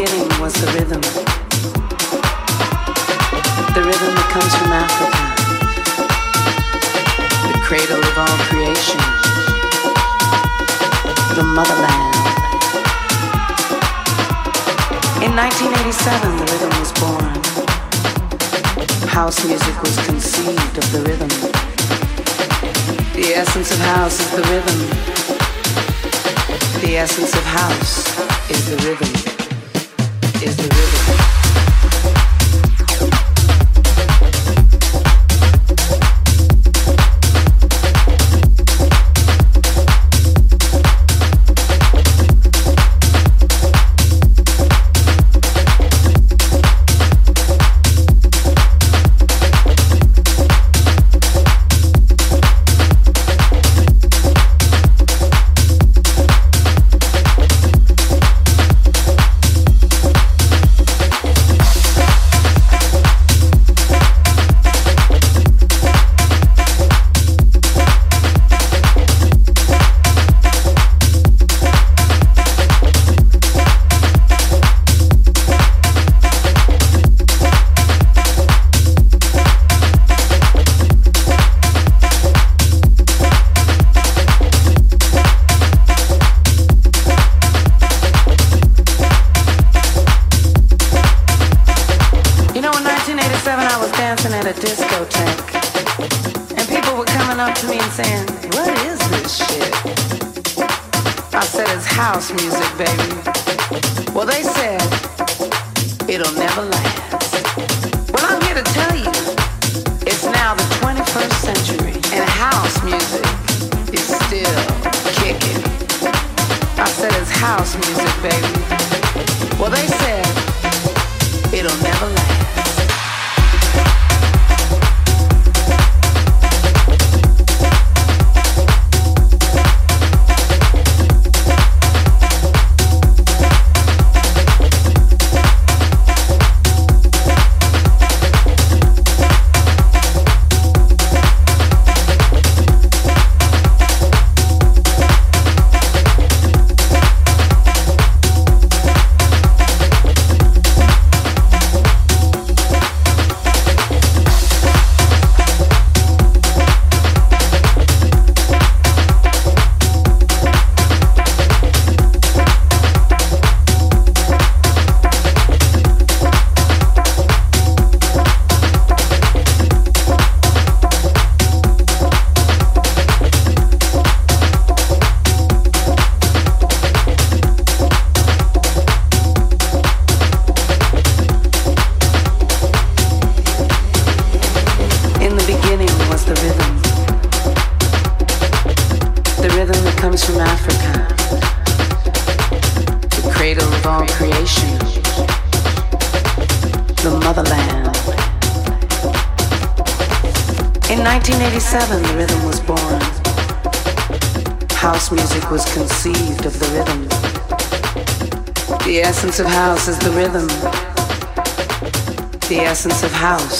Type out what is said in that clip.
beginning was the rhythm. The rhythm that comes from Africa. The cradle of all creation. The motherland. In 1987, the rhythm was born. House music was conceived of the rhythm. The essence of house is the rhythm. The essence of house is the rhythm is the real. House is the rhythm. The essence of house